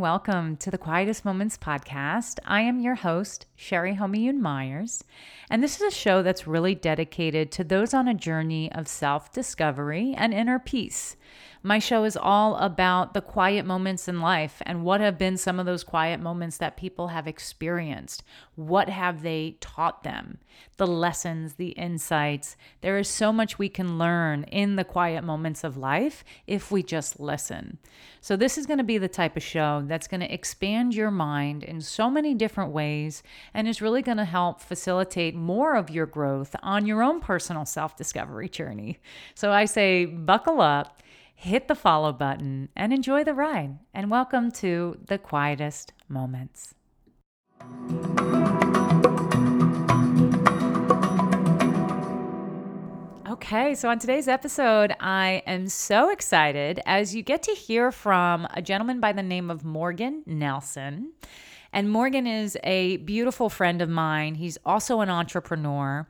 welcome to the Quietest Moments podcast. I am your host, Sherry Homiyoon Myers, and this is a show that's really dedicated to those on a journey of self discovery and inner peace. My show is all about the quiet moments in life and what have been some of those quiet moments that people have experienced. What have they taught them? The lessons, the insights. There is so much we can learn in the quiet moments of life if we just listen. So, this is going to be the type of show that's going to expand your mind in so many different ways and is really going to help facilitate more of your growth on your own personal self discovery journey. So, I say, buckle up hit the follow button and enjoy the ride. And welcome to the quietest moments. Okay, so on today's episode, I am so excited as you get to hear from a gentleman by the name of Morgan Nelson. And Morgan is a beautiful friend of mine. He's also an entrepreneur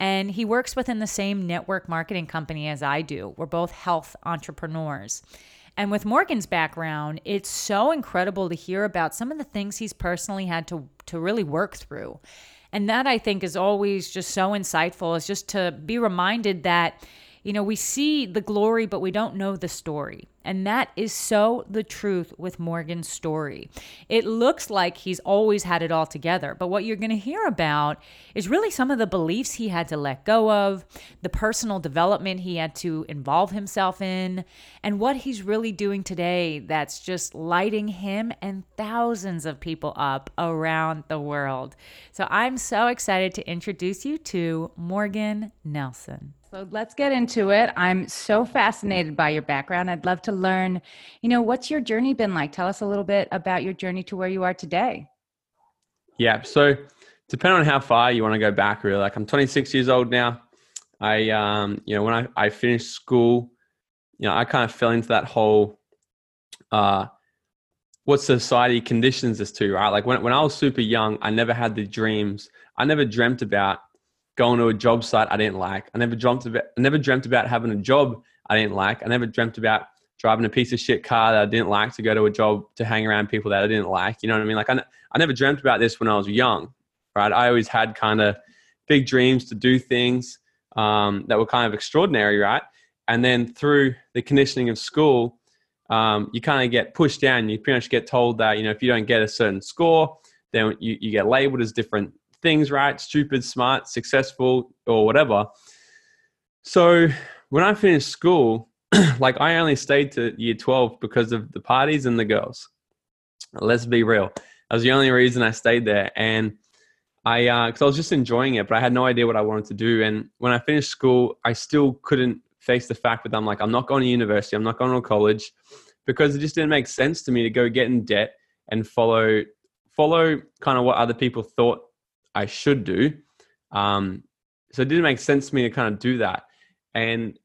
and he works within the same network marketing company as I do. We're both health entrepreneurs. And with Morgan's background, it's so incredible to hear about some of the things he's personally had to, to really work through. And that I think is always just so insightful, is just to be reminded that you know, we see the glory, but we don't know the story. And that is so the truth with Morgan's story. It looks like he's always had it all together, but what you're going to hear about is really some of the beliefs he had to let go of, the personal development he had to involve himself in, and what he's really doing today that's just lighting him and thousands of people up around the world. So I'm so excited to introduce you to Morgan Nelson. So let's get into it. I'm so fascinated by your background. I'd love to learn, you know, what's your journey been like? Tell us a little bit about your journey to where you are today. Yeah. So depending on how far you want to go back, really, like I'm 26 years old now. I, um, you know, when I, I finished school, you know, I kind of fell into that whole, uh, what society conditions us to, right? Like when, when I was super young, I never had the dreams. I never dreamt about going to a job site I didn't like. I never dreamt about I never dreamt about having a job I didn't like. I never dreamt about driving a piece of shit car that I didn't like to go to a job to hang around people that I didn't like. You know what I mean? Like I, I never dreamt about this when I was young, right? I always had kind of big dreams to do things um, that were kind of extraordinary, right? And then through the conditioning of school, um, you kind of get pushed down. You pretty much get told that you know if you don't get a certain score, then you, you get labeled as different things right stupid, smart, successful, or whatever. So when I finished school, like I only stayed to year 12 because of the parties and the girls. Let's be real. That was the only reason I stayed there. And I, because uh, I was just enjoying it, but I had no idea what I wanted to do. And when I finished school, I still couldn't face the fact that I'm like, I'm not going to university, I'm not going to college, because it just didn't make sense to me to go get in debt and follow follow kind of what other people thought I should do. Um, so it didn't make sense to me to kind of do that. And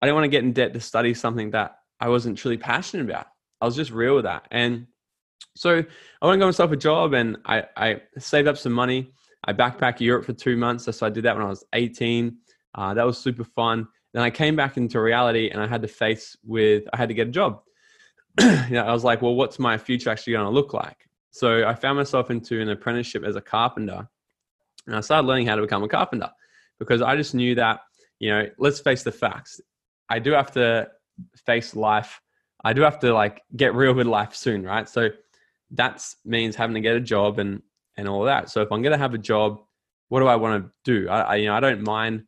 I didn't want to get in debt to study something that I wasn't truly passionate about. I was just real with that. And so I went and got myself a job and I, I saved up some money. I backpacked Europe for two months. So I did that when I was 18. Uh, that was super fun. Then I came back into reality and I had to face with, I had to get a job. you know, I was like, well, what's my future actually going to look like? So I found myself into an apprenticeship as a carpenter and I started learning how to become a carpenter because I just knew that, you know, let's face the facts. I do have to face life. I do have to like get real with life soon, right? So that means having to get a job and and all that. So if I'm gonna have a job, what do I want to do? I, I, you know I don't mind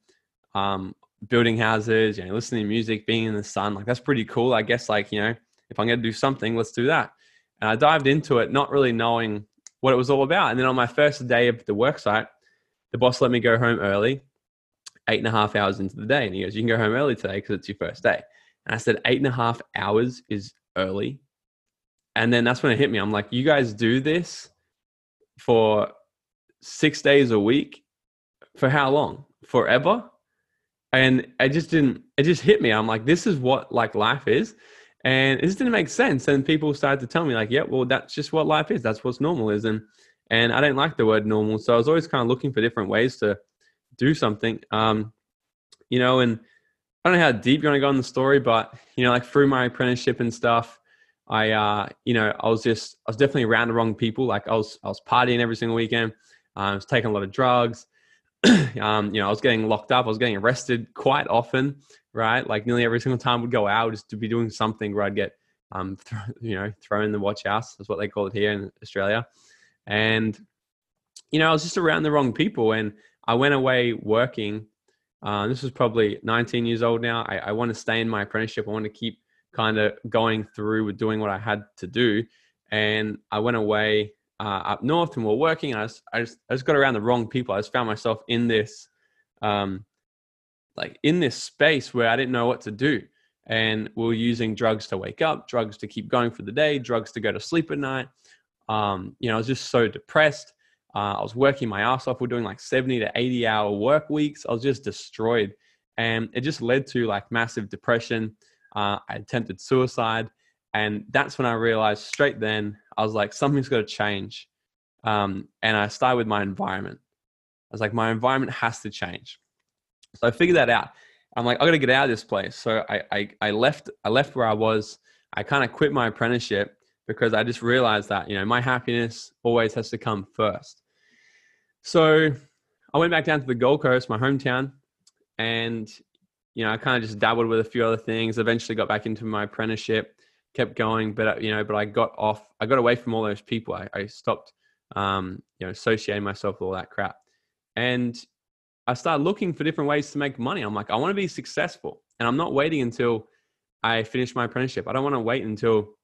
um, building houses, you know, listening to music, being in the sun. Like that's pretty cool. I guess like you know if I'm gonna do something, let's do that. And I dived into it, not really knowing what it was all about. And then on my first day of the work site, the boss let me go home early, eight and a half hours into the day. And he goes, You can go home early today because it's your first day. And I said, Eight and a half hours is early. And then that's when it hit me. I'm like, You guys do this for six days a week for how long? Forever? And I just didn't, it just hit me. I'm like, This is what like life is. And it just didn't make sense. And people started to tell me, like, yeah, well, that's just what life is. That's what's normal is. And and I don't like the word normal. So I was always kind of looking for different ways to do something. Um, you know, and I don't know how deep you want to go in the story, but you know, like through my apprenticeship and stuff, I, uh, you know, I was just, I was definitely around the wrong people. Like I was, I was partying every single weekend. Uh, I was taking a lot of drugs. um, you know, I was getting locked up. I was getting arrested quite often, right? Like nearly every single time we'd go out just to be doing something where I'd get, um, th- you know, thrown in the watch house. That's what they call it here in Australia. And, you know, I was just around the wrong people. And I went away working. Uh, this was probably 19 years old now. I, I want to stay in my apprenticeship. I want to keep kind of going through with doing what I had to do. And I went away uh, up north and we are working. And I just, I just, I just got around the wrong people. I just found myself in this, um, like in this space where I didn't know what to do. And we are using drugs to wake up, drugs to keep going for the day, drugs to go to sleep at night. Um, you know, I was just so depressed. Uh, I was working my ass off. We're doing like 70 to 80 hour work weeks. I was just destroyed. And it just led to like massive depression. Uh, I attempted suicide. And that's when I realized straight then, I was like, something's got to change. Um, and I started with my environment. I was like, my environment has to change. So I figured that out. I'm like, I got to get out of this place. So I, I, I left, I left where I was. I kind of quit my apprenticeship because I just realized that, you know, my happiness always has to come first. So I went back down to the Gold Coast, my hometown, and you know, I kind of just dabbled with a few other things. Eventually, got back into my apprenticeship, kept going, but uh, you know, but I got off. I got away from all those people. I, I stopped, um, you know, associating myself with all that crap, and I started looking for different ways to make money. I'm like, I want to be successful, and I'm not waiting until I finish my apprenticeship. I don't want to wait until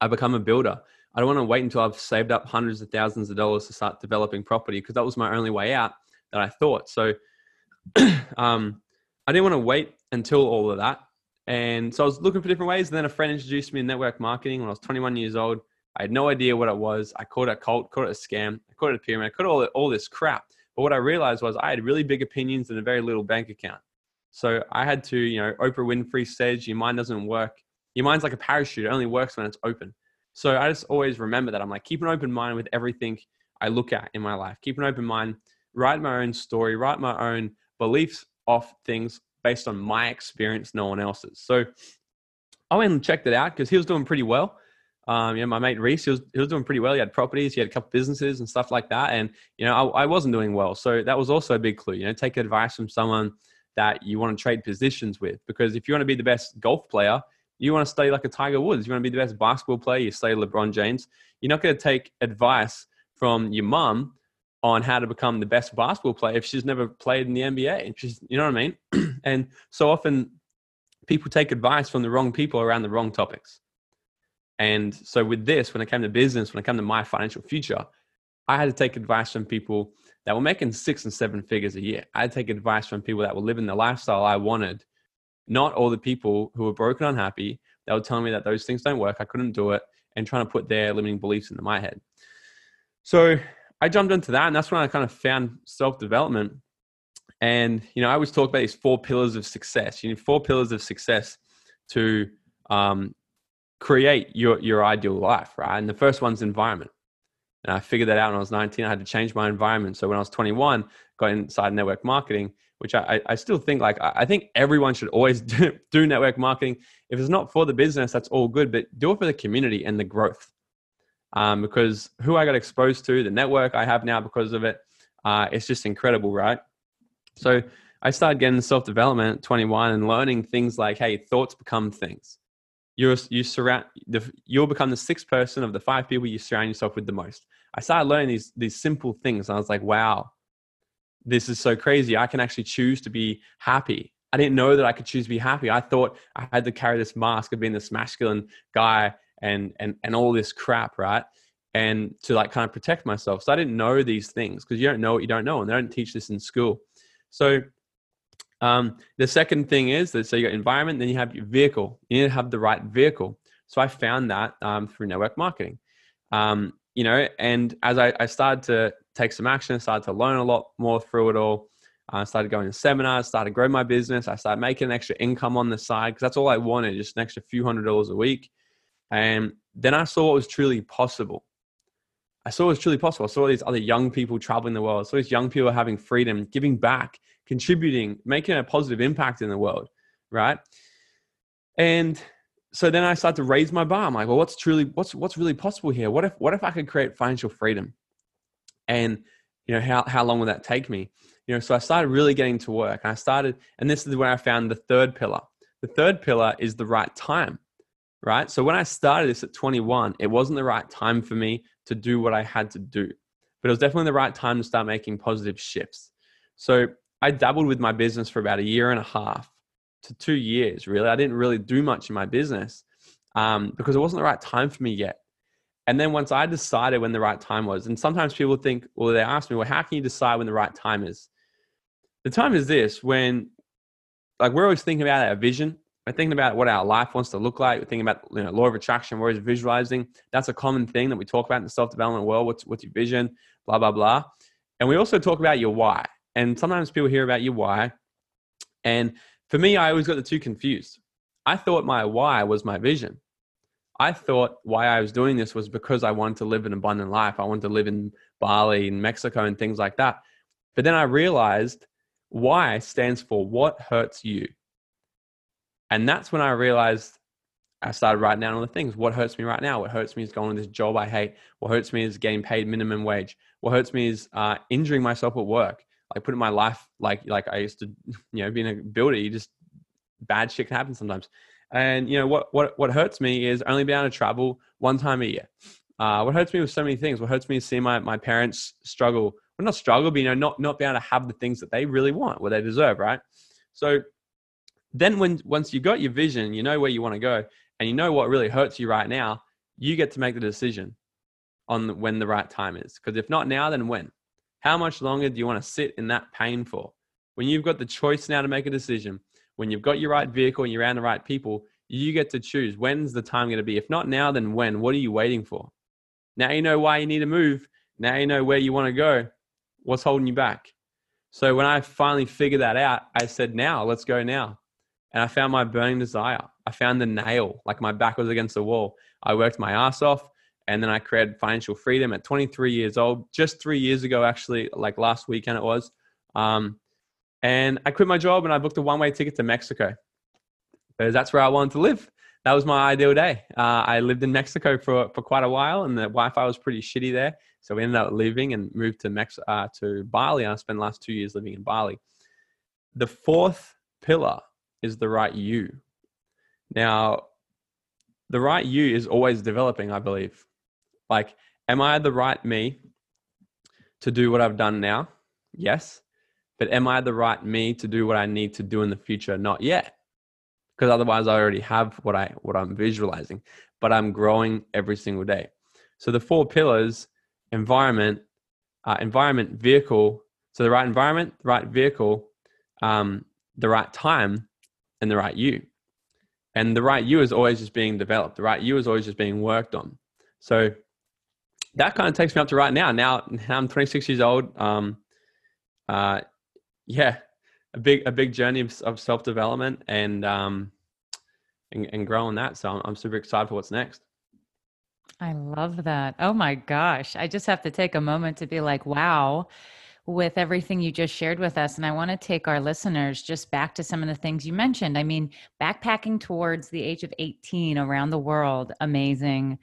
I become a builder. I don't want to wait until I've saved up hundreds of thousands of dollars to start developing property because that was my only way out that I thought. So, um, I didn't want to wait until all of that. And so I was looking for different ways. And then a friend introduced me to network marketing when I was 21 years old. I had no idea what it was. I called it a cult, called it a scam, I called it a pyramid, I called all, all this crap. But what I realized was I had really big opinions and a very little bank account. So I had to, you know, Oprah Winfrey says your mind doesn't work. Your mind's like a parachute. It only works when it's open. So I just always remember that. I'm like, keep an open mind with everything I look at in my life. Keep an open mind, write my own story, write my own beliefs off things based on my experience, no one else's. So I went and checked it out because he was doing pretty well. Um, you know, my mate Reese, he was, he was doing pretty well. He had properties, he had a couple businesses and stuff like that. And, you know, I, I wasn't doing well. So that was also a big clue. You know, take advice from someone that you want to trade positions with. Because if you want to be the best golf player, you want to study like a Tiger Woods. You want to be the best basketball player, you study LeBron James. You're not going to take advice from your mum on how to become the best basketball player if she's never played in the NBA. She's, you know what I mean? and so often people take advice from the wrong people around the wrong topics. And so with this, when it came to business, when it came to my financial future, I had to take advice from people that were making six and seven figures a year. I had to take advice from people that were living the lifestyle I wanted, not all the people who were broken, unhappy, they were telling me that those things don't work, I couldn't do it, and trying to put their limiting beliefs into my head. So I jumped into that, and that's when I kind of found self development. And you know, I always talk about these four pillars of success. You need four pillars of success to um, create your your ideal life, right? And the first one's environment. And I figured that out when I was 19. I had to change my environment. So when I was 21, got inside network marketing, which I, I still think like I think everyone should always do, do network marketing. If it's not for the business, that's all good, but do it for the community and the growth um, because who I got exposed to, the network I have now because of it, uh, it's just incredible, right? So I started getting self development at 21 and learning things like, hey, thoughts become things. You're, you surround the, you'll become the sixth person of the five people you surround yourself with the most. I started learning these these simple things, and I was like, wow, this is so crazy. I can actually choose to be happy. I didn't know that I could choose to be happy. I thought I had to carry this mask of being this masculine guy and and and all this crap, right? And to like kind of protect myself. So I didn't know these things because you don't know what you don't know, and they don't teach this in school. So um, the second thing is that so you got environment, then you have your vehicle. You need to have the right vehicle. So I found that um, through network marketing. Um, you know, and as I, I, started to take some action, started to learn a lot more through it all. I started going to seminars, started growing my business. I started making an extra income on the side because that's all I wanted, just an extra few hundred dollars a week. And then I saw what was truly possible. I saw what was truly possible. I saw these other young people traveling the world. I saw these young people having freedom, giving back, contributing, making a positive impact in the world, right? And so then I start to raise my bar. I'm like, well, what's truly what's what's really possible here? What if what if I could create financial freedom? And you know, how how long would that take me? You know, so I started really getting to work. I started, and this is where I found the third pillar. The third pillar is the right time, right? So when I started this at 21, it wasn't the right time for me to do what I had to do, but it was definitely the right time to start making positive shifts. So I dabbled with my business for about a year and a half to two years, really. I didn't really do much in my business um, because it wasn't the right time for me yet. And then once I decided when the right time was, and sometimes people think, well, they ask me, well, how can you decide when the right time is? The time is this when, like, we're always thinking about our vision. We're thinking about what our life wants to look like. We're thinking about you know, law of attraction. We're always visualizing. That's a common thing that we talk about in the self development world. What's, what's your vision? Blah, blah, blah. And we also talk about your why. And sometimes people hear about your why. And for me, I always got the two confused. I thought my why was my vision. I thought why I was doing this was because I wanted to live an abundant life. I wanted to live in Bali and Mexico and things like that. But then I realized why stands for what hurts you. And that's when I realized I started writing down all the things. What hurts me right now? What hurts me is going to this job I hate. What hurts me is getting paid minimum wage. What hurts me is uh, injuring myself at work. Like putting my life like like I used to, you know, being a builder. You just bad shit can happen sometimes. And you know what what what hurts me is only being able to travel one time a year. Uh, what hurts me with so many things. What hurts me is seeing my my parents struggle. Well, not struggle, but you know, not not being able to have the things that they really want, what they deserve, right? So then when once you got your vision, you know where you want to go, and you know what really hurts you right now, you get to make the decision on when the right time is. Because if not now, then when? How much longer do you want to sit in that pain for? When you've got the choice now to make a decision, when you've got your right vehicle and you're around the right people, you get to choose when's the time going to be. If not now, then when? What are you waiting for? Now you know why you need to move. Now you know where you want to go. What's holding you back? So when I finally figured that out, I said, now let's go now. And I found my burning desire. I found the nail, like my back was against the wall. I worked my ass off and then I created financial freedom at 23 years old, just three years ago, actually, like last weekend it was. Um, and I quit my job and I booked a one way ticket to Mexico because that's where I wanted to live. That was my ideal day. Uh, I lived in Mexico for, for quite a while and the Wi Fi was pretty shitty there. So we ended up leaving and moved to, Mex- uh, to Bali. I spent the last two years living in Bali. The fourth pillar is the right you. Now, the right you is always developing, I believe. Like, am I the right me to do what I've done now? Yes. But am I the right me to do what I need to do in the future? Not yet. Because otherwise I already have what I what I'm visualizing, but I'm growing every single day. So the four pillars, environment, uh, environment, vehicle. So the right environment, the right vehicle, um, the right time, and the right you. And the right you is always just being developed. The right you is always just being worked on. So that kind of takes me up to right now. Now, now I'm 26 years old. Um, uh, yeah, a big a big journey of, of self development and um and, and growing that. So I'm, I'm super excited for what's next. I love that. Oh my gosh. I just have to take a moment to be like, wow, with everything you just shared with us. And I want to take our listeners just back to some of the things you mentioned. I mean, backpacking towards the age of 18 around the world, amazing.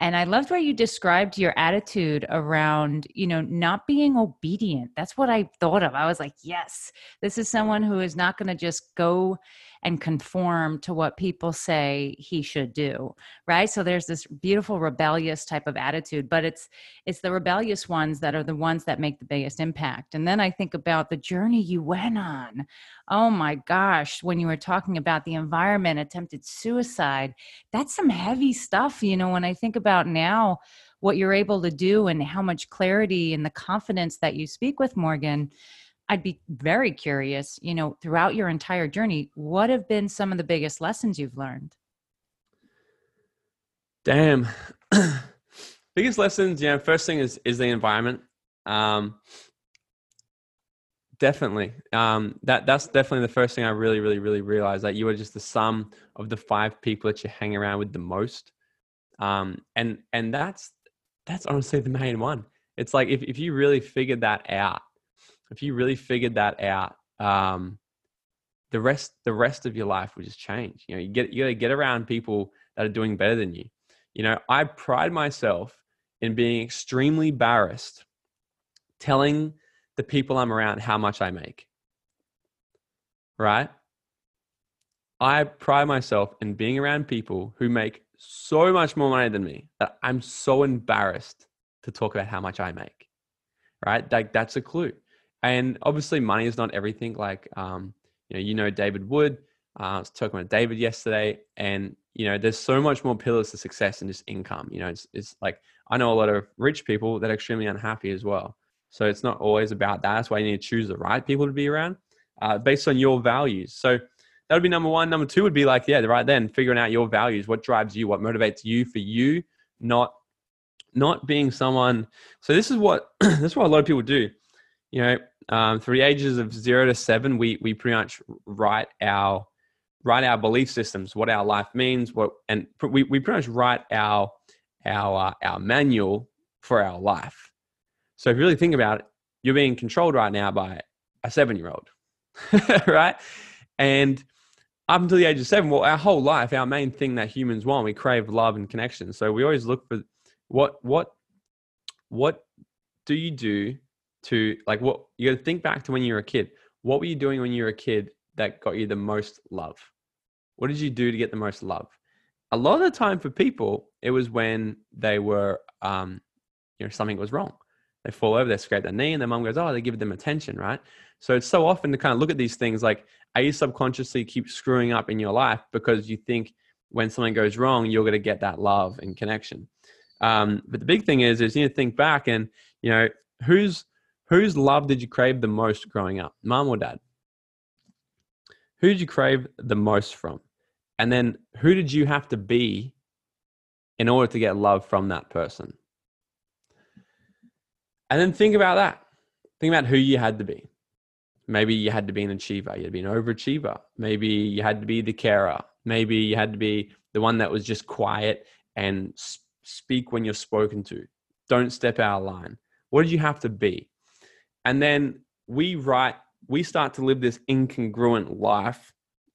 And I loved where you described your attitude around, you know, not being obedient. That's what I thought of. I was like, yes, this is someone who is not going to just go and conform to what people say he should do right? So there's this beautiful rebellious type of attitude but it's it's the rebellious ones that are the ones that make the biggest impact. And then i think about the journey you went on. Oh my gosh when you were talking about the environment attempted suicide that's some heavy stuff you know when i think about now what you're able to do and how much clarity and the confidence that you speak with morgan I'd be very curious, you know, throughout your entire journey, what have been some of the biggest lessons you've learned? Damn. biggest lessons, yeah, first thing is is the environment. Um definitely. Um that that's definitely the first thing I really, really, really realized that you are just the sum of the five people that you hang around with the most. Um and and that's that's honestly the main one. It's like if, if you really figured that out if you really figured that out, um, the rest the rest of your life will just change. You know, you get you got to get around people that are doing better than you. You know, I pride myself in being extremely embarrassed telling the people I'm around how much I make. Right? I pride myself in being around people who make so much more money than me that I'm so embarrassed to talk about how much I make. Right? Like that's a clue. And obviously money is not everything. Like um, you know, you know David Wood. Uh, I was talking with David yesterday, and you know, there's so much more pillars to success than just income. You know, it's, it's like I know a lot of rich people that are extremely unhappy as well. So it's not always about that. That's why you need to choose the right people to be around uh, based on your values. So that would be number one. Number two would be like, yeah, right then, figuring out your values, what drives you, what motivates you for you, not not being someone. So this is what this is what a lot of people do. You know, um, through the ages of zero to seven, we we pretty much write our write our belief systems, what our life means, what and we we pretty much write our our uh, our manual for our life. So if you really think about it, you're being controlled right now by a seven year old, right? And up until the age of seven, well, our whole life, our main thing that humans want, we crave love and connection. So we always look for what what what do you do to like what you got to think back to when you were a kid. What were you doing when you were a kid that got you the most love? What did you do to get the most love? A lot of the time for people, it was when they were, um, you know, something was wrong. They fall over, they scrape their knee, and their mom goes, "Oh, they give them attention, right?" So it's so often to kind of look at these things like, are you subconsciously keep screwing up in your life because you think when something goes wrong, you're going to get that love and connection. Um, but the big thing is, is you need to think back and you know whose whose love did you crave the most growing up, mom or dad? Who did you crave the most from? And then who did you have to be in order to get love from that person? And then think about that. Think about who you had to be. Maybe you had to be an achiever. You had to be an overachiever. Maybe you had to be the carer. Maybe you had to be the one that was just quiet and speak when you're spoken to. Don't step out of line. What did you have to be? And then we write, we start to live this incongruent life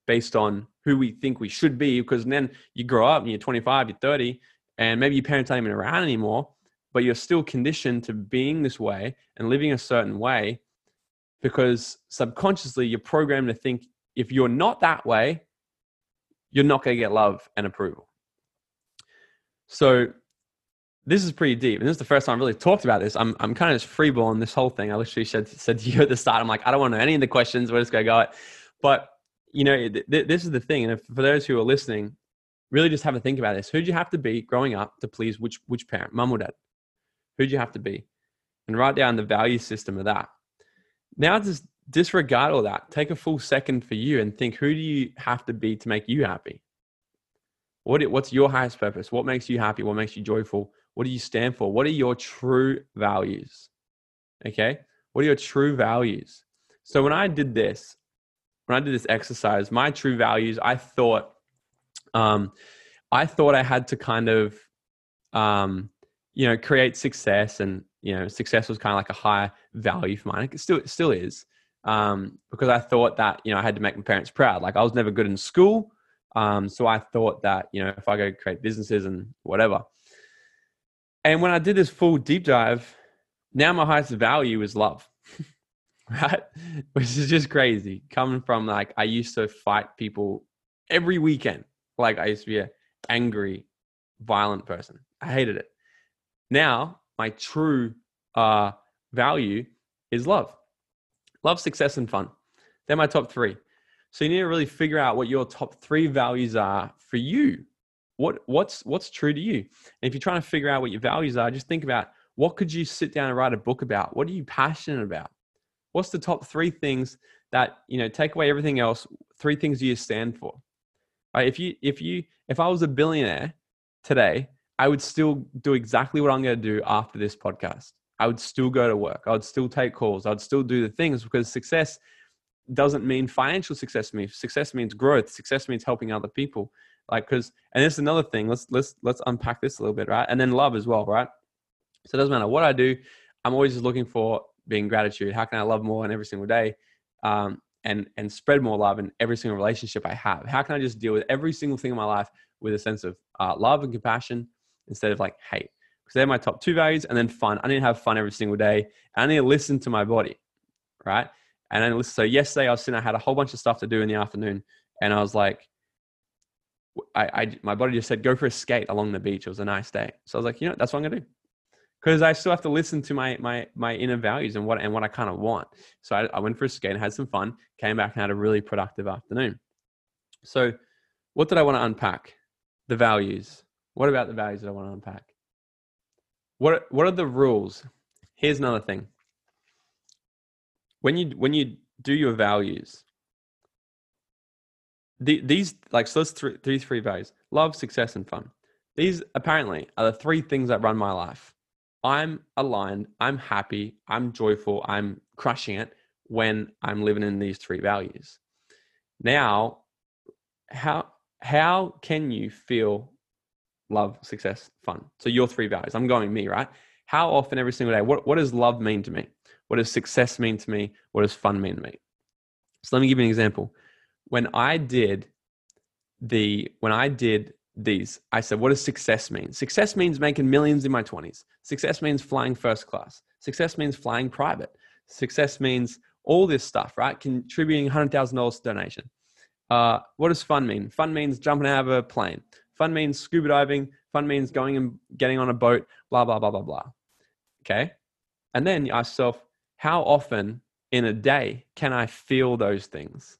based on who we think we should be. Because then you grow up and you're 25, you're 30, and maybe your parents aren't even around anymore, but you're still conditioned to being this way and living a certain way because subconsciously you're programmed to think if you're not that way, you're not going to get love and approval. So this is pretty deep. And this is the first time I really talked about this. I'm, I'm kind of just freeballing this whole thing. I literally said, said to you at the start, I'm like, I don't want to know any of the questions. We're just going to go. It. But, you know, th- th- this is the thing. And if, for those who are listening, really just have a think about this. Who'd you have to be growing up to please which, which parent, mum or dad? Who'd you have to be? And write down the value system of that. Now just disregard all that. Take a full second for you and think who do you have to be to make you happy? What, what's your highest purpose? What makes you happy? What makes you joyful? What do you stand for? What are your true values? Okay. What are your true values? So when I did this, when I did this exercise, my true values, I thought, um, I thought I had to kind of, um, you know, create success and, you know, success was kind of like a high value for mine. It still, it still is. Um, because I thought that, you know, I had to make my parents proud. Like I was never good in school. Um, so I thought that, you know, if I go create businesses and whatever. And when I did this full deep dive, now my highest value is love. right? Which is just crazy. Coming from like I used to fight people every weekend. Like I used to be an angry, violent person. I hated it. Now my true uh, value is love. Love, success, and fun. They're my top three. So you need to really figure out what your top three values are for you. What what's what's true to you? And if you're trying to figure out what your values are, just think about what could you sit down and write a book about? What are you passionate about? What's the top three things that you know? Take away everything else. Three things you stand for. Right? If you if you if I was a billionaire today, I would still do exactly what I'm going to do after this podcast. I would still go to work. I would still take calls. I'd still do the things because success doesn't mean financial success to me. Success means growth. Success means helping other people. Like, cause, and this is another thing. Let's, let's, let's unpack this a little bit, right? And then love as well, right? So it doesn't matter what I do. I'm always just looking for being gratitude. How can I love more in every single day? Um, and and spread more love in every single relationship I have? How can I just deal with every single thing in my life with a sense of uh, love and compassion instead of like hate? Because they're my top two values, and then fun. I need to have fun every single day. I need to listen to my body, right? And then. So yesterday I was sitting, I had a whole bunch of stuff to do in the afternoon, and I was like, I, I my body just said go for a skate along the beach. It was a nice day, so I was like, you know, that's what I'm gonna do because I still have to listen to my my my inner values and what and what I kind of want. So I, I, went for a skate and had some fun. Came back and had a really productive afternoon. So, what did I want to unpack? The values. What about the values that I want to unpack? What what are the rules? Here's another thing. When you when you do your values, the, these like so those three, three three values: love, success, and fun. These apparently are the three things that run my life I'm aligned, I'm happy, I'm joyful, I'm crushing it when I'm living in these three values. Now, how how can you feel love, success, fun? So your three values. I'm going me, right? How often every single day? What what does love mean to me? What does success mean to me? What does fun mean to me? So let me give you an example. When I did the when I did these. I said, what does success mean? Success means making millions in my 20s. Success means flying first class. Success means flying private. Success means all this stuff, right? Contributing $100,000 to donation. Uh, what does fun mean? Fun means jumping out of a plane. Fun means scuba diving. Fun means going and getting on a boat, blah, blah, blah, blah, blah. Okay. And then you ask yourself, how often in a day can I feel those things?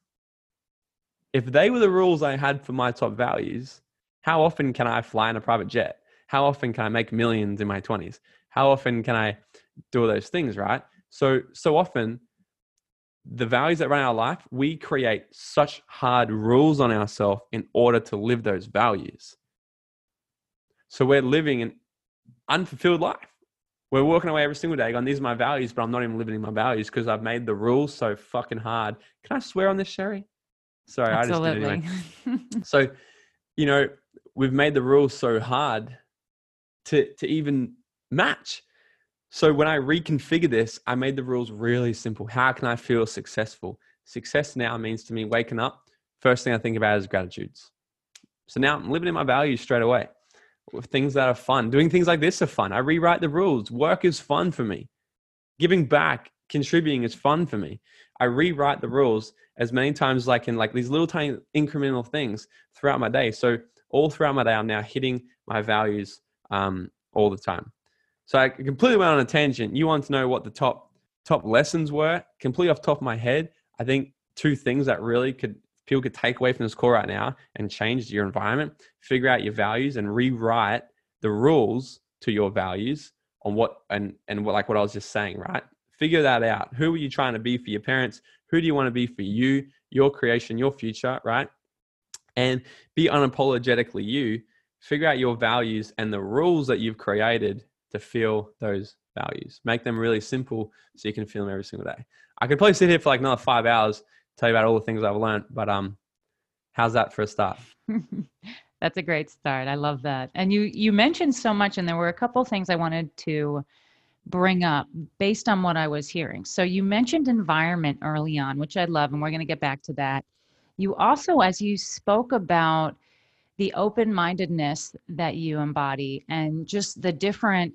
If they were the rules I had for my top values, how often can I fly in a private jet? How often can I make millions in my 20s? How often can I do all those things, right? So, so often, the values that run our life, we create such hard rules on ourselves in order to live those values. So we're living an unfulfilled life. We're walking away every single day going, these are my values, but I'm not even living in my values because I've made the rules so fucking hard. Can I swear on this, Sherry? Sorry, Absolutely. I just did anyway. so, you know, we've made the rules so hard to to even match. So when I reconfigure this, I made the rules really simple. How can I feel successful? Success now means to me waking up. First thing I think about is gratitudes. So now I'm living in my values straight away. With things that are fun. Doing things like this are fun. I rewrite the rules. Work is fun for me. Giving back, contributing is fun for me. I rewrite the rules as many times as I can, like these little tiny incremental things throughout my day. So all throughout my day, I'm now hitting my values um, all the time. So I completely went on a tangent. You want to know what the top top lessons were? Completely off top of my head, I think two things that really could people could take away from this call right now and change your environment. Figure out your values and rewrite the rules to your values on what and and what like what I was just saying. Right? Figure that out. Who are you trying to be for your parents? Who do you want to be for you, your creation, your future? Right? and be unapologetically you. Figure out your values and the rules that you've created to feel those values. Make them really simple so you can feel them every single day. I could probably sit here for like another five hours, tell you about all the things I've learned, but um, how's that for a start? That's a great start. I love that. And you you mentioned so much, and there were a couple things I wanted to bring up based on what I was hearing. So you mentioned environment early on, which I love, and we're going to get back to that you also, as you spoke about the open mindedness that you embody and just the different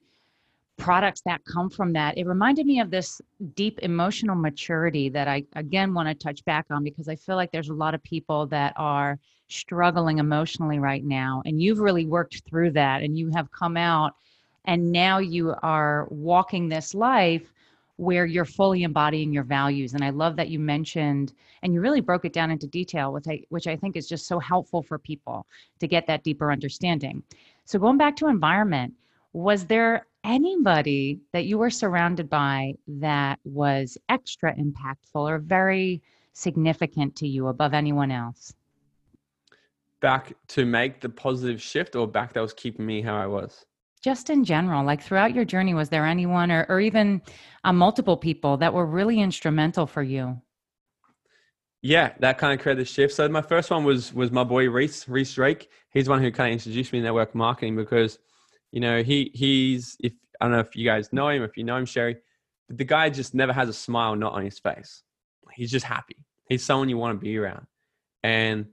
products that come from that, it reminded me of this deep emotional maturity that I, again, want to touch back on because I feel like there's a lot of people that are struggling emotionally right now. And you've really worked through that and you have come out and now you are walking this life where you're fully embodying your values. And I love that you mentioned and you really broke it down into detail, which I, which I think is just so helpful for people to get that deeper understanding. So going back to environment, was there anybody that you were surrounded by that was extra impactful or very significant to you above anyone else? Back to make the positive shift or back that was keeping me how I was? Just in general like throughout your journey was there anyone or, or even uh, multiple people that were really instrumental for you? Yeah that kind of created the shift. So my first one was was my boy reese reese drake. He's one who kind of introduced me to network marketing because you know he he's if i don't know if you guys know him if you know him sherry but the guy just never has a smile not on his face. He's just happy. He's someone you want to be around. And,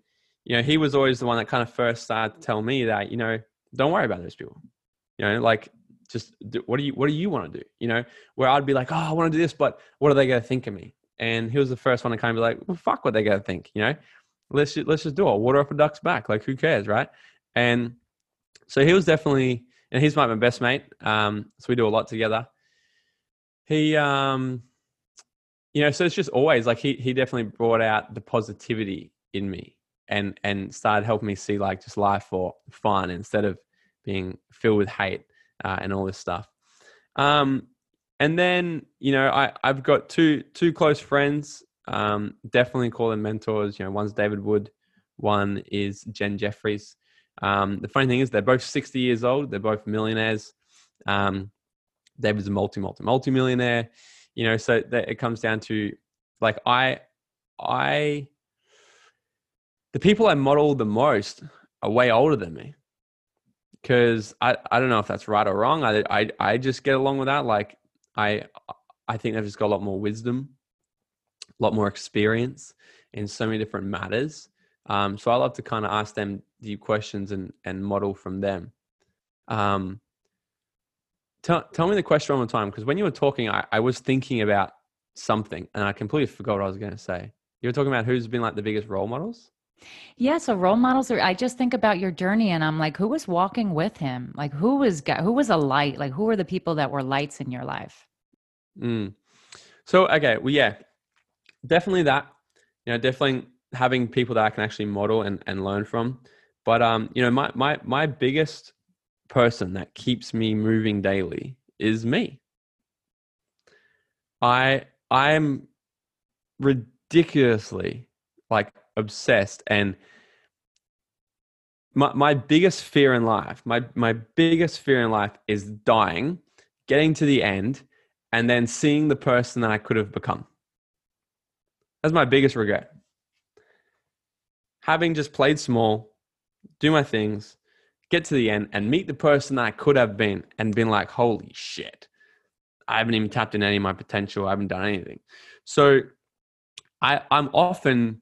you know, he was always the one that kind of first started to tell me that, you know, don't worry about those people. You know, like just do, what do you what do you want to do? You know, where I'd be like, oh, I want to do this, but what are they going to think of me? And he was the first one to kind of be like, well, fuck what they going to think. You know, let's just, let's just do it. Water off a duck's back. Like, who cares, right? And so he was definitely, and he's my, best mate. Um, so we do a lot together. He, um, you know, so it's just always like he he definitely brought out the positivity in me and and started helping me see like just life for fun instead of being filled with hate uh, and all this stuff. Um, and then you know I I've got two two close friends. Um, definitely call them mentors. You know, one's David Wood, one is Jen Jeffries. Um, the funny thing is they're both 60 years old. They're both millionaires. Um, David's a multi multi multi millionaire. You know, so that it comes down to like I I the people I model the most are way older than me. Cause I, I don't know if that's right or wrong. I, I I just get along with that. Like I I think they've just got a lot more wisdom, a lot more experience in so many different matters. Um, so I love to kind of ask them deep questions and and model from them. Um, tell tell me the question one more time because when you were talking, I, I was thinking about something and I completely forgot what I was going to say. You were talking about who's been like the biggest role models. Yeah, so role models are I just think about your journey and I'm like who was walking with him? Like who was who was a light? Like who were the people that were lights in your life? Mm. So okay, well yeah. Definitely that. You know, definitely having people that I can actually model and, and learn from. But um, you know, my my my biggest person that keeps me moving daily is me. I I'm ridiculously like obsessed and my, my biggest fear in life my my biggest fear in life is dying getting to the end and then seeing the person that i could have become. That's my biggest regret. Having just played small do my things get to the end and meet the person that i could have been and been like holy shit. I haven't even tapped in any of my potential. I haven't done anything. So I, I'm often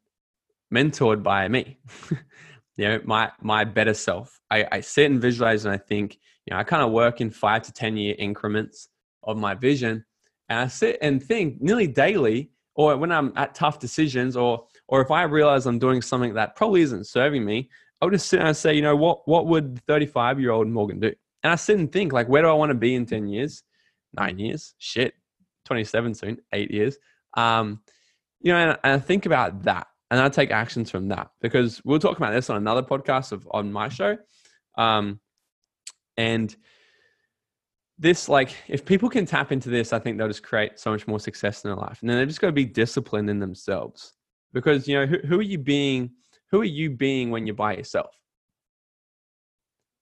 mentored by me. you know, my my better self. I, I sit and visualize and I think, you know, I kind of work in five to ten year increments of my vision. And I sit and think nearly daily, or when I'm at tough decisions, or or if I realize I'm doing something that probably isn't serving me, I'll just sit and say, you know, what what would 35 year old Morgan do? And I sit and think, like, where do I want to be in 10 years? Nine years? Shit. 27 soon, eight years. Um, you know, and, and I think about that and I take actions from that because we'll talk about this on another podcast of on my show. Um, and this, like, if people can tap into this, I think they'll just create so much more success in their life. And then they're just got to be disciplined in themselves because you know who, who are you being? Who are you being when you're by yourself?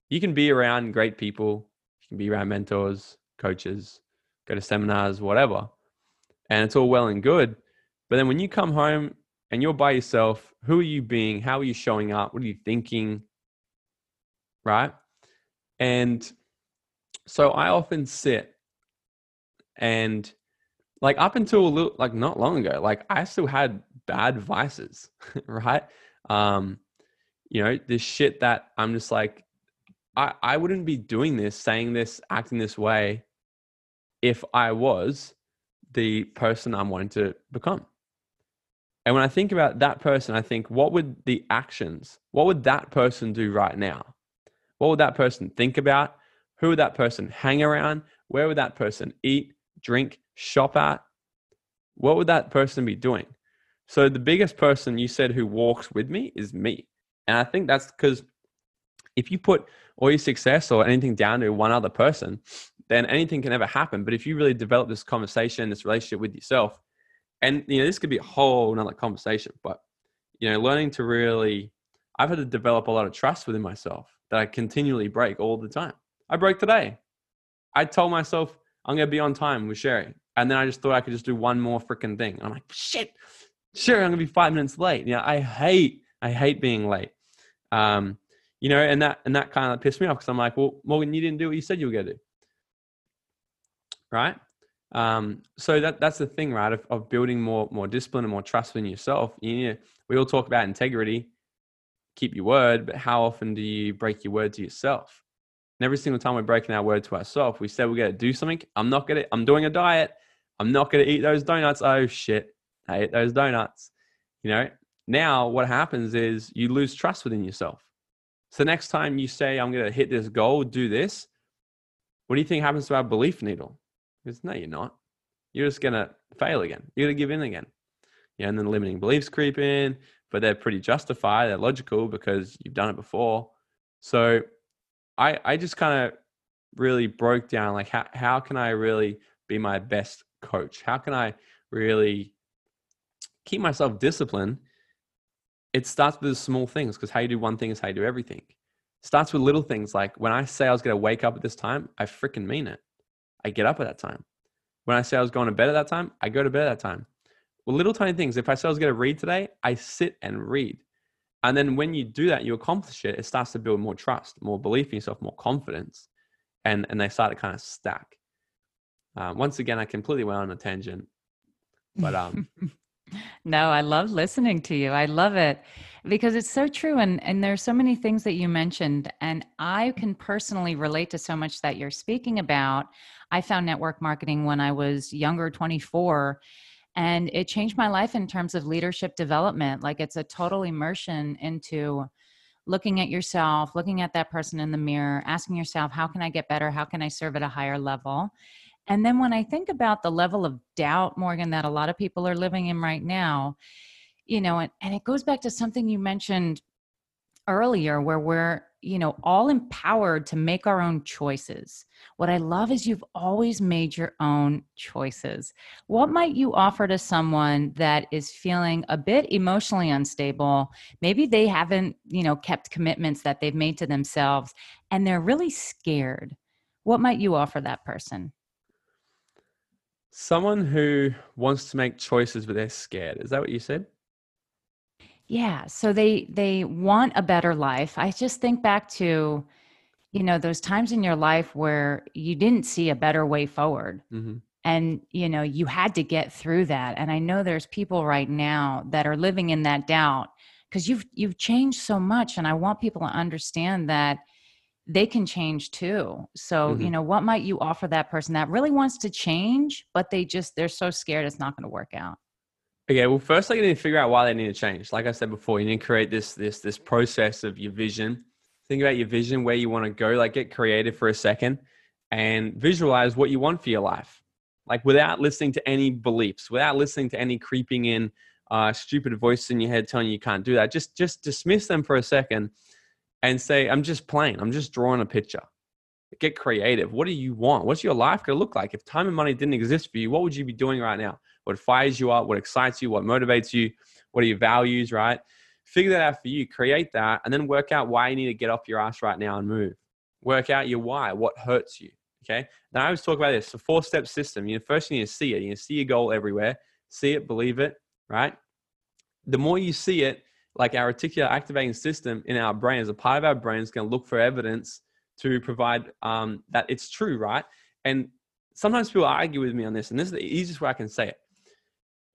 You can be around great people. You can be around mentors, coaches, go to seminars, whatever, and it's all well and good. But then when you come home and you're by yourself, who are you being? How are you showing up? What are you thinking? Right? And so I often sit and like up until a little like not long ago, like I still had bad vices, right? Um, you know, this shit that I'm just like, I, I wouldn't be doing this, saying this, acting this way if I was the person I'm wanting to become. And when I think about that person, I think, what would the actions, what would that person do right now? What would that person think about? Who would that person hang around? Where would that person eat, drink, shop at? What would that person be doing? So the biggest person you said who walks with me is me. And I think that's because if you put all your success or anything down to one other person, then anything can ever happen. But if you really develop this conversation, this relationship with yourself, and you know this could be a whole another conversation but you know learning to really i've had to develop a lot of trust within myself that i continually break all the time. I broke today. I told myself i'm going to be on time with sherry and then i just thought i could just do one more freaking thing. I'm like shit sherry i'm going to be five minutes late. You know i hate i hate being late. Um you know and that and that kind of pissed me off because i'm like well morgan you didn't do what you said you were going to do. Right Um, so that that's the thing, right? Of, of building more more discipline and more trust in yourself. You to, we all talk about integrity, keep your word, but how often do you break your word to yourself? And every single time we're breaking our word to ourselves, we say we're gonna do something. I'm not gonna. I'm doing a diet. I'm not gonna eat those donuts. Oh shit, I ate those donuts. You know. Now what happens is you lose trust within yourself. So next time you say I'm gonna hit this goal, do this. What do you think happens to our belief needle? No, you're not. You're just gonna fail again. You're gonna give in again. Yeah, and then limiting beliefs creep in, but they're pretty justified. They're logical because you've done it before. So I I just kind of really broke down like how how can I really be my best coach? How can I really keep myself disciplined? It starts with the small things because how you do one thing is how you do everything. It starts with little things like when I say I was going to wake up at this time, I freaking mean it. I get up at that time. When I say I was going to bed at that time, I go to bed at that time. Well, little tiny things. If I say I was going to read today, I sit and read. And then when you do that, you accomplish it, it starts to build more trust, more belief in yourself, more confidence. And, and they start to kind of stack. Um, once again, I completely went on a tangent. But um, no, I love listening to you. I love it because it's so true and and there's so many things that you mentioned and I can personally relate to so much that you're speaking about. I found network marketing when I was younger, 24, and it changed my life in terms of leadership development. Like it's a total immersion into looking at yourself, looking at that person in the mirror, asking yourself, how can I get better? How can I serve at a higher level? And then when I think about the level of doubt, Morgan, that a lot of people are living in right now, you know, and, and it goes back to something you mentioned earlier where we're, you know, all empowered to make our own choices. What I love is you've always made your own choices. What might you offer to someone that is feeling a bit emotionally unstable? Maybe they haven't, you know, kept commitments that they've made to themselves and they're really scared. What might you offer that person? Someone who wants to make choices but they're scared. Is that what you said? Yeah, so they they want a better life. I just think back to you know those times in your life where you didn't see a better way forward. Mm-hmm. And you know, you had to get through that. And I know there's people right now that are living in that doubt because you've you've changed so much and I want people to understand that they can change too. So, mm-hmm. you know, what might you offer that person that really wants to change, but they just, they're so scared it's not going to work out? Okay, well, first, like, you need to figure out why they need to change. Like I said before, you need to create this this this process of your vision. Think about your vision, where you want to go. Like, get creative for a second, and visualize what you want for your life. Like, without listening to any beliefs, without listening to any creeping in, uh, stupid voice in your head telling you you can't do that. Just just dismiss them for a second, and say, I'm just playing, I'm just drawing a picture. Get creative. What do you want? What's your life going to look like? If time and money didn't exist for you, what would you be doing right now? What fires you up? What excites you? What motivates you? What are your values, right? Figure that out for you, create that, and then work out why you need to get off your ass right now and move. Work out your why, what hurts you. Okay. Now I always talk about this. a four step system. You know, first you need to see it. You see your goal everywhere. See it, believe it, right? The more you see it, like our reticular activating system in our brain as a part of our brain is going to look for evidence to provide um, that it's true, right? And sometimes people argue with me on this, and this is the easiest way I can say it.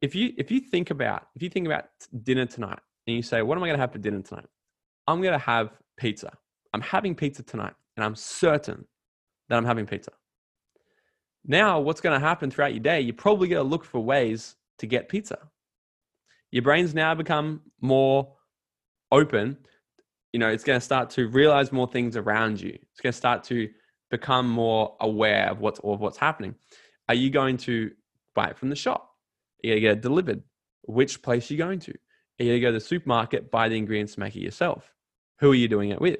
If you if you think about if you think about dinner tonight and you say, "What am I going to have for dinner tonight?" I'm going to have pizza. I'm having pizza tonight, and I'm certain that I'm having pizza. Now, what's going to happen throughout your day? You're probably going to look for ways to get pizza your brain's now become more open you know it's going to start to realize more things around you it's going to start to become more aware of what's of what's happening are you going to buy it from the shop you going to get it delivered which place are you going to are you to go to the supermarket buy the ingredients to make it yourself who are you doing it with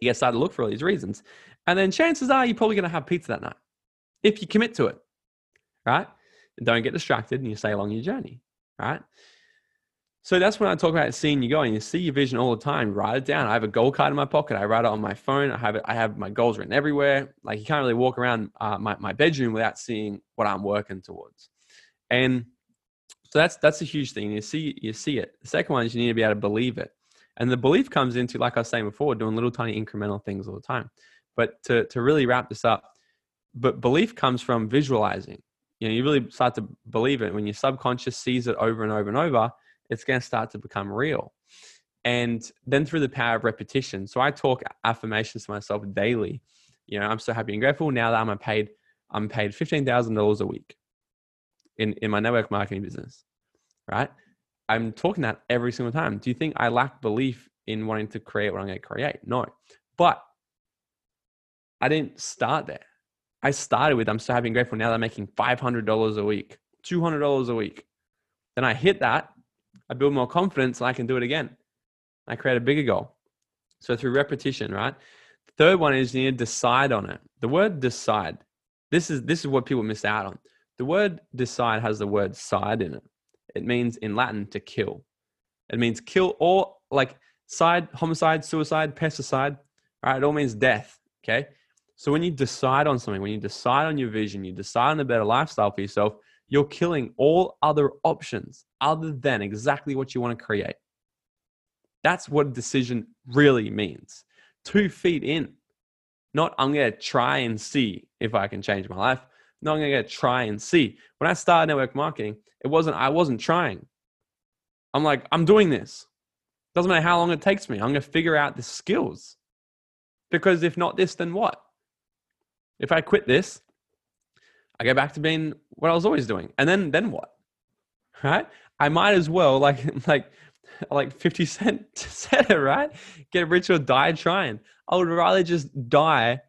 you get started to look for all these reasons and then chances are you're probably going to have pizza that night if you commit to it right and don't get distracted and you stay along your journey right? So that's when I talk about seeing you going. You see your vision all the time. Write it down. I have a goal card in my pocket. I write it on my phone. I have it. I have my goals written everywhere. Like you can't really walk around uh, my my bedroom without seeing what I'm working towards. And so that's that's a huge thing. You see you see it. The second one is you need to be able to believe it. And the belief comes into, like I was saying before, doing little tiny incremental things all the time. But to to really wrap this up, but belief comes from visualizing. You know, you really start to believe it when your subconscious sees it over and over and over. It's going to start to become real, and then through the power of repetition. So I talk affirmations to myself daily. You know, I'm so happy and grateful now that I'm paid. I'm paid fifteen thousand dollars a week in in my network marketing business, right? I'm talking that every single time. Do you think I lack belief in wanting to create what I'm going to create? No, but I didn't start there. I started with I'm so happy and grateful now that I'm making $500 a week, $200 a week. Then I hit that, I build more confidence, and I can do it again. I create a bigger goal. So through repetition, right? Third one is you need to decide on it. The word decide. This is this is what people miss out on. The word decide has the word side in it. It means in Latin to kill. It means kill all like side, homicide, suicide, pesticide. Right? It all means death. Okay. So when you decide on something, when you decide on your vision, you decide on a better lifestyle for yourself, you're killing all other options other than exactly what you want to create. That's what decision really means. Two feet in. Not I'm going to try and see if I can change my life. No, I'm to try and see. When I started network marketing, it wasn't, I wasn't trying. I'm like, I'm doing this. Doesn't matter how long it takes me. I'm to figure out the skills. Because if not this, then what? If I quit this, I go back to being what I was always doing. And then then what? Right? I might as well like like like 50 cent said it, right? Get rich or die trying. I would rather just die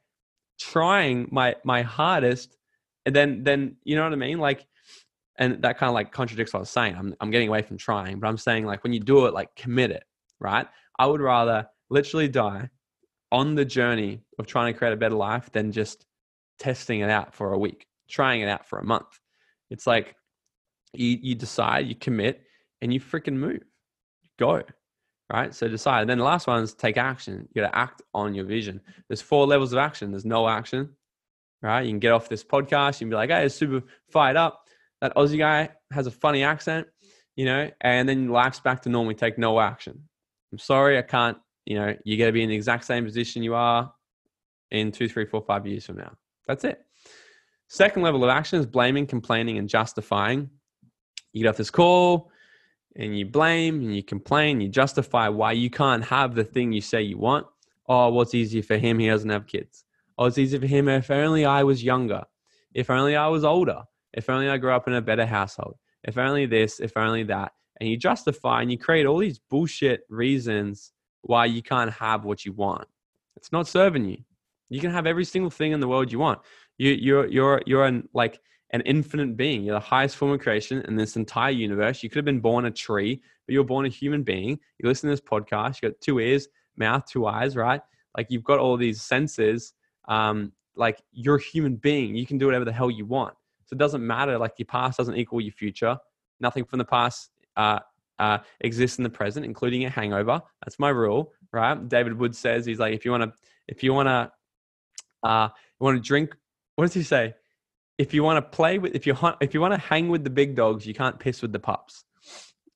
trying my my hardest and then then you know what I mean? Like and that kind of like contradicts what I was saying. I'm I'm getting away from trying, but I'm saying like when you do it, like commit it, right? I would rather literally die on the journey of trying to create a better life than just testing it out for a week, trying it out for a month. It's like you, you decide, you commit, and you freaking move. Go. Right. So decide. And then the last one is take action. You got to act on your vision. There's four levels of action. There's no action. Right. You can get off this podcast. You can be like, hey, it's super fired up. That Aussie guy has a funny accent, you know, and then life's back to normal. Take no action. I'm sorry, I can't, you know, you're going to be in the exact same position you are in two, three, four, five years from now. That's it. Second level of action is blaming, complaining, and justifying. You get off this call and you blame and you complain, you justify why you can't have the thing you say you want. Oh, what's easier for him? He doesn't have kids. Oh, it's easier for him if only I was younger. If only I was older. If only I grew up in a better household. If only this, if only that. And you justify and you create all these bullshit reasons why you can't have what you want. It's not serving you. You can have every single thing in the world you want. You, you're you're you're an like an infinite being. You're the highest form of creation in this entire universe. You could have been born a tree, but you're born a human being. You listen to this podcast. You got two ears, mouth, two eyes, right? Like you've got all these senses. Um, like you're a human being. You can do whatever the hell you want. So it doesn't matter. Like your past doesn't equal your future. Nothing from the past uh, uh, exists in the present, including a hangover. That's my rule, right? David Wood says he's like, if you want to, if you want to uh, want to drink. What does he say? If you want to play with, if you if you want to hang with the big dogs, you can't piss with the pups,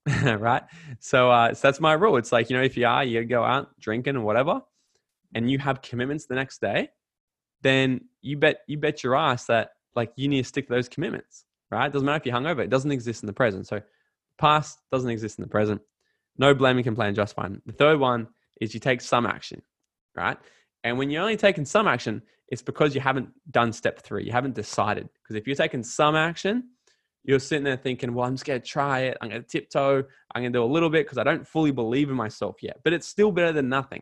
right? So, uh, so that's my rule. It's like you know, if you are, you go out drinking and whatever, and you have commitments the next day, then you bet you bet your ass that like you need to stick to those commitments, right? It doesn't matter if you're hungover; it doesn't exist in the present. So, past doesn't exist in the present. No blaming, complaining, just fine. The third one is you take some action, right? And when you're only taking some action, it's because you haven't done step three. You haven't decided. Because if you're taking some action, you're sitting there thinking, well, I'm just going to try it. I'm going to tiptoe. I'm going to do a little bit because I don't fully believe in myself yet. But it's still better than nothing.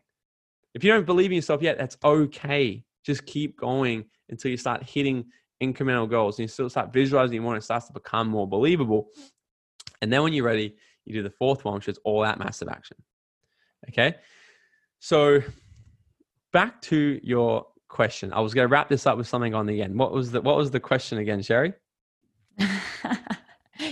If you don't believe in yourself yet, that's okay. Just keep going until you start hitting incremental goals and you still start visualizing more and it starts to become more believable. And then when you're ready, you do the fourth one, which is all out massive action. Okay. So back to your question. I was going to wrap this up with something on the end. What was the What was the question again, Sherry?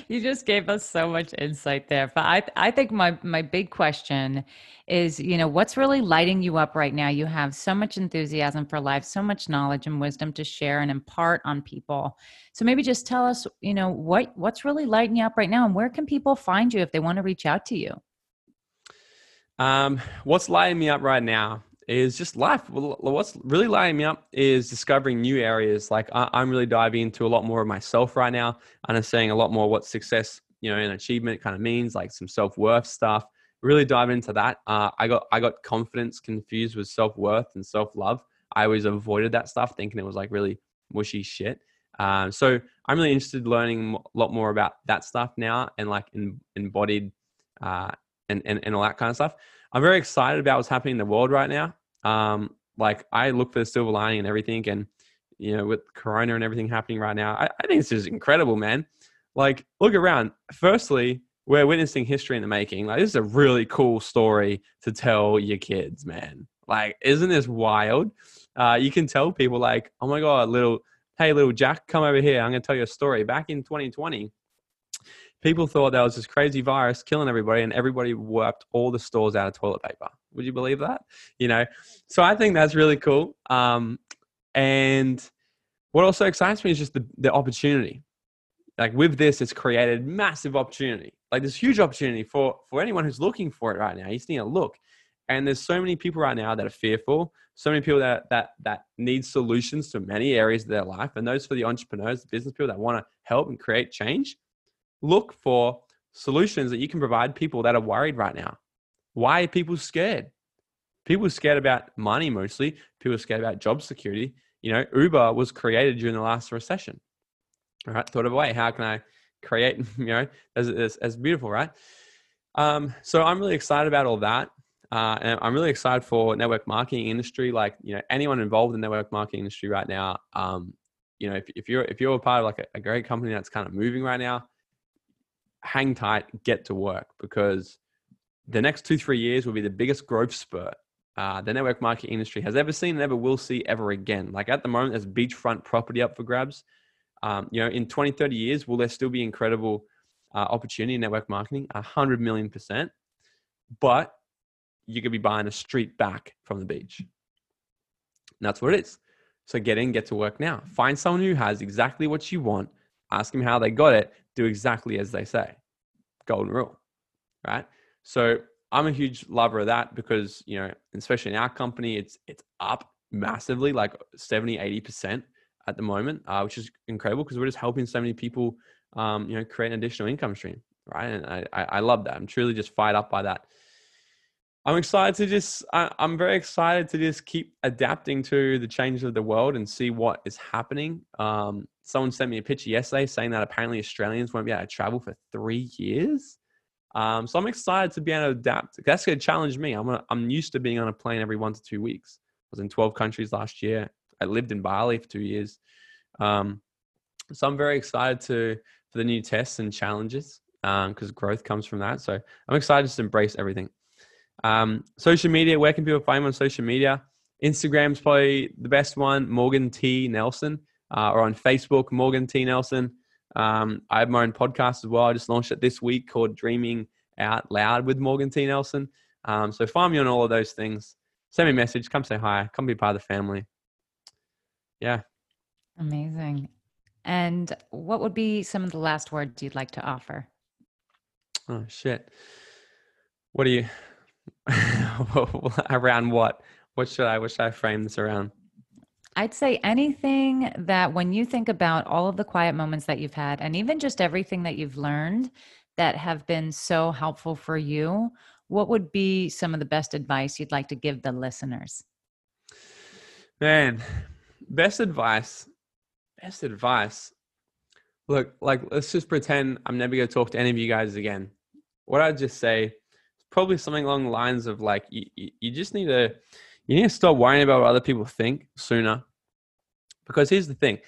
you just gave us so much insight there. But I, I think my my big question is, you know, what's really lighting you up right now? You have so much enthusiasm for life, so much knowledge and wisdom to share and impart on people. So maybe just tell us, you know, what what's really lighting you up right now, and where can people find you if they want to reach out to you? Um, what's lighting me up right now is just life. What's really lighting me up is discovering new areas. Like I, am really diving into a lot more of myself right now, understanding a lot more what success, you know, and achievement kind of means, like some self worth stuff. Really dive into that. Uh, I got I got confidence confused with self worth and self love. I always avoided that stuff, thinking it was like really mushy shit. Um, so I'm really interested in learning a lot more about that stuff now and like in, embodied uh, and, and, and all that kind of stuff. I'm very excited about what's happening in the world right now. Um, like I look for the silver lining and everything, and you know, with Corona and everything happening right now, I, I think it's just incredible, man. Like, look around. Firstly, we're witnessing history in the making. Like, this is a really cool story to tell your kids, man. Like, isn't this wild? Uh, you can tell people like, oh my god, little, hey, little Jack, come over here. I'm gonna tell you a story. Back in 2020, people thought there was this crazy virus killing everybody and everybody wiped all the stores out of toilet paper. Would you believe that? You know? So i think that's really cool. Um, and what also excites me is just the, the opportunity. Like with this it's created massive opportunity. Like this huge opportunity for for anyone who's looking for it right now. You just need to look. And there's so many people right now that are fearful so many people that that that need solutions to many areas of their life and those for the entrepreneurs the business people that want to help and create change look for solutions that you can provide people that are worried right now. Why are people scared? People are scared about money mostly. People are scared about job security. You know, Uber was created during the last recession. All right, thought of a way. How can I create? You know, as as, as beautiful, right? Um, so I'm really excited about all that. Uh, and I'm really excited for network marketing industry. Like, you know, anyone involved in network marketing industry right now, um, you know, if, if you're if you're a part of like a, a great company that's kind of moving right now, hang tight, get to work because the next two, three years will be the biggest growth spurt uh, the network marketing industry has ever seen and ever will see ever again. Like at the moment, there's beachfront property up for grabs. Um, you know, in 20, 30 years, will there still be incredible uh, opportunity in network marketing? A hundred million percent. But you could be buying a street back from the beach. And that's what it is. So get in, get to work now. Find someone who has exactly what you want. Ask them how they got it, do exactly as they say. Golden rule, right? So I'm a huge lover of that because, you know, especially in our company, it's it's up massively, like 70, 80% at the moment, uh, which is incredible because we're just helping so many people, um, you know, create an additional income stream, right? And I, I, I love that. I'm truly just fired up by that. I'm excited to just, I, am very excited to just keep adapting to the changes of the world and see what is happening. Um, someone sent me a picture yesterday saying that apparently Australians won't be able to travel for three years. Um, so I'm excited to be able to adapt. That's going to challenge me. I'm, I'm used to being on a plane every one to two weeks. I was in 12 countries last year. I lived in Bali for two years. Um, so I'm very excited to for the new tests and challenges because um, growth comes from that. So I'm excited to embrace everything. Um, social media, where can people find me on social media? Instagram's probably the best one, Morgan T. Nelson, uh, or on Facebook, Morgan T. Nelson. Um, I have my own podcast as well. I just launched it this week called Dreaming Out Loud with Morgan T. Nelson. Um, so find me on all of those things. Send me a message. Come say hi. Come be part of the family. Yeah. Amazing. And what would be some of the last words you'd like to offer? Oh shit. What do you around what? What should I what should I frame this around? I'd say anything that when you think about all of the quiet moments that you've had and even just everything that you've learned that have been so helpful for you, what would be some of the best advice you'd like to give the listeners? Man, best advice. Best advice. Look, like let's just pretend I'm never going to talk to any of you guys again. What I'd just say probably something along the lines of like you, you just need to you need to stop worrying about what other people think sooner. Because here's the thing.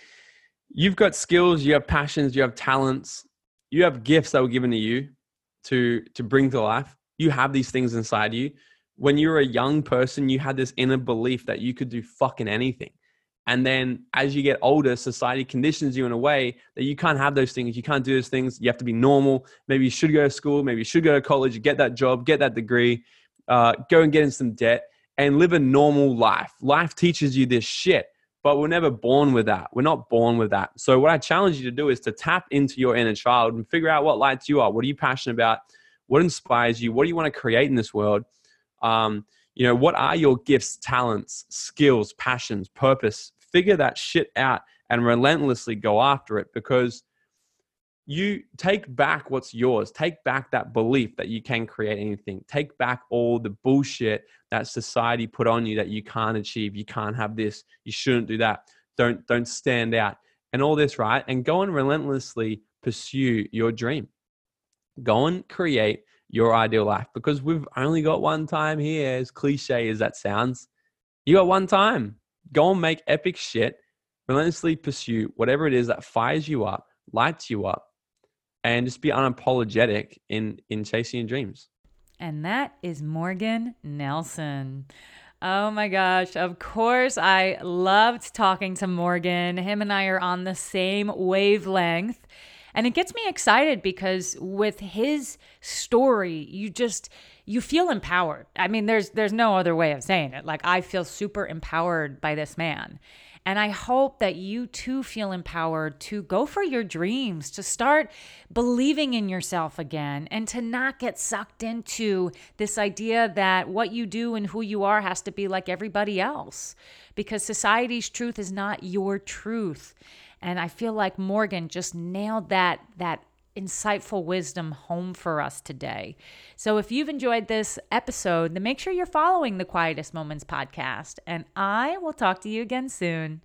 You've got skills you have passions you have talents you have gifts that were given to you to to bring to life. You have these things inside you. When you were a young person you had this inner belief that you could do fucking anything and then as you get older, society conditions you in a way that you can't have those things. You can't do those things. You have to be normal. Maybe you should go to school. Maybe you should go to college, get that job, get that degree, uh, go and get in some debt and live a normal life. Life teaches you this shit, but we're never born with that. We're not born with that. So, what I challenge you to do is to tap into your inner child and figure out what lights you up. What are you passionate about? What inspires you? What do you want to create in this world? Um, You know, what are your gifts, talents, skills, passions, purpose? Figure that shit out and relentlessly go after it because you take back what's yours. Take back that belief that you can create anything. Take back all the bullshit that society put on you that you can't achieve. You can't have this. You shouldn't do that. Don't don't stand out. And all this, right? And go and relentlessly pursue your dream. Go and create your ideal life because we've only got one time here, as cliche as that sounds. You got one time. Go and make epic shit. Relentlessly pursue whatever it is that fires you up, lights you up, and just be unapologetic in in chasing your dreams. And that is Morgan Nelson. Oh my gosh. Of course, I loved talking to Morgan. Him and I are on the same wavelength. And it gets me excited because with his story, you just you feel empowered. I mean, there's there's no other way of saying it. Like I feel super empowered by this man. And I hope that you too feel empowered to go for your dreams, to start believing in yourself again, and to not get sucked into this idea that what you do and who you are has to be like everybody else. Because society's truth is not your truth. And I feel like Morgan just nailed that that insightful wisdom home for us today. So if you've enjoyed this episode, then make sure you're following the Quietest Moments podcast and I will talk to you again soon.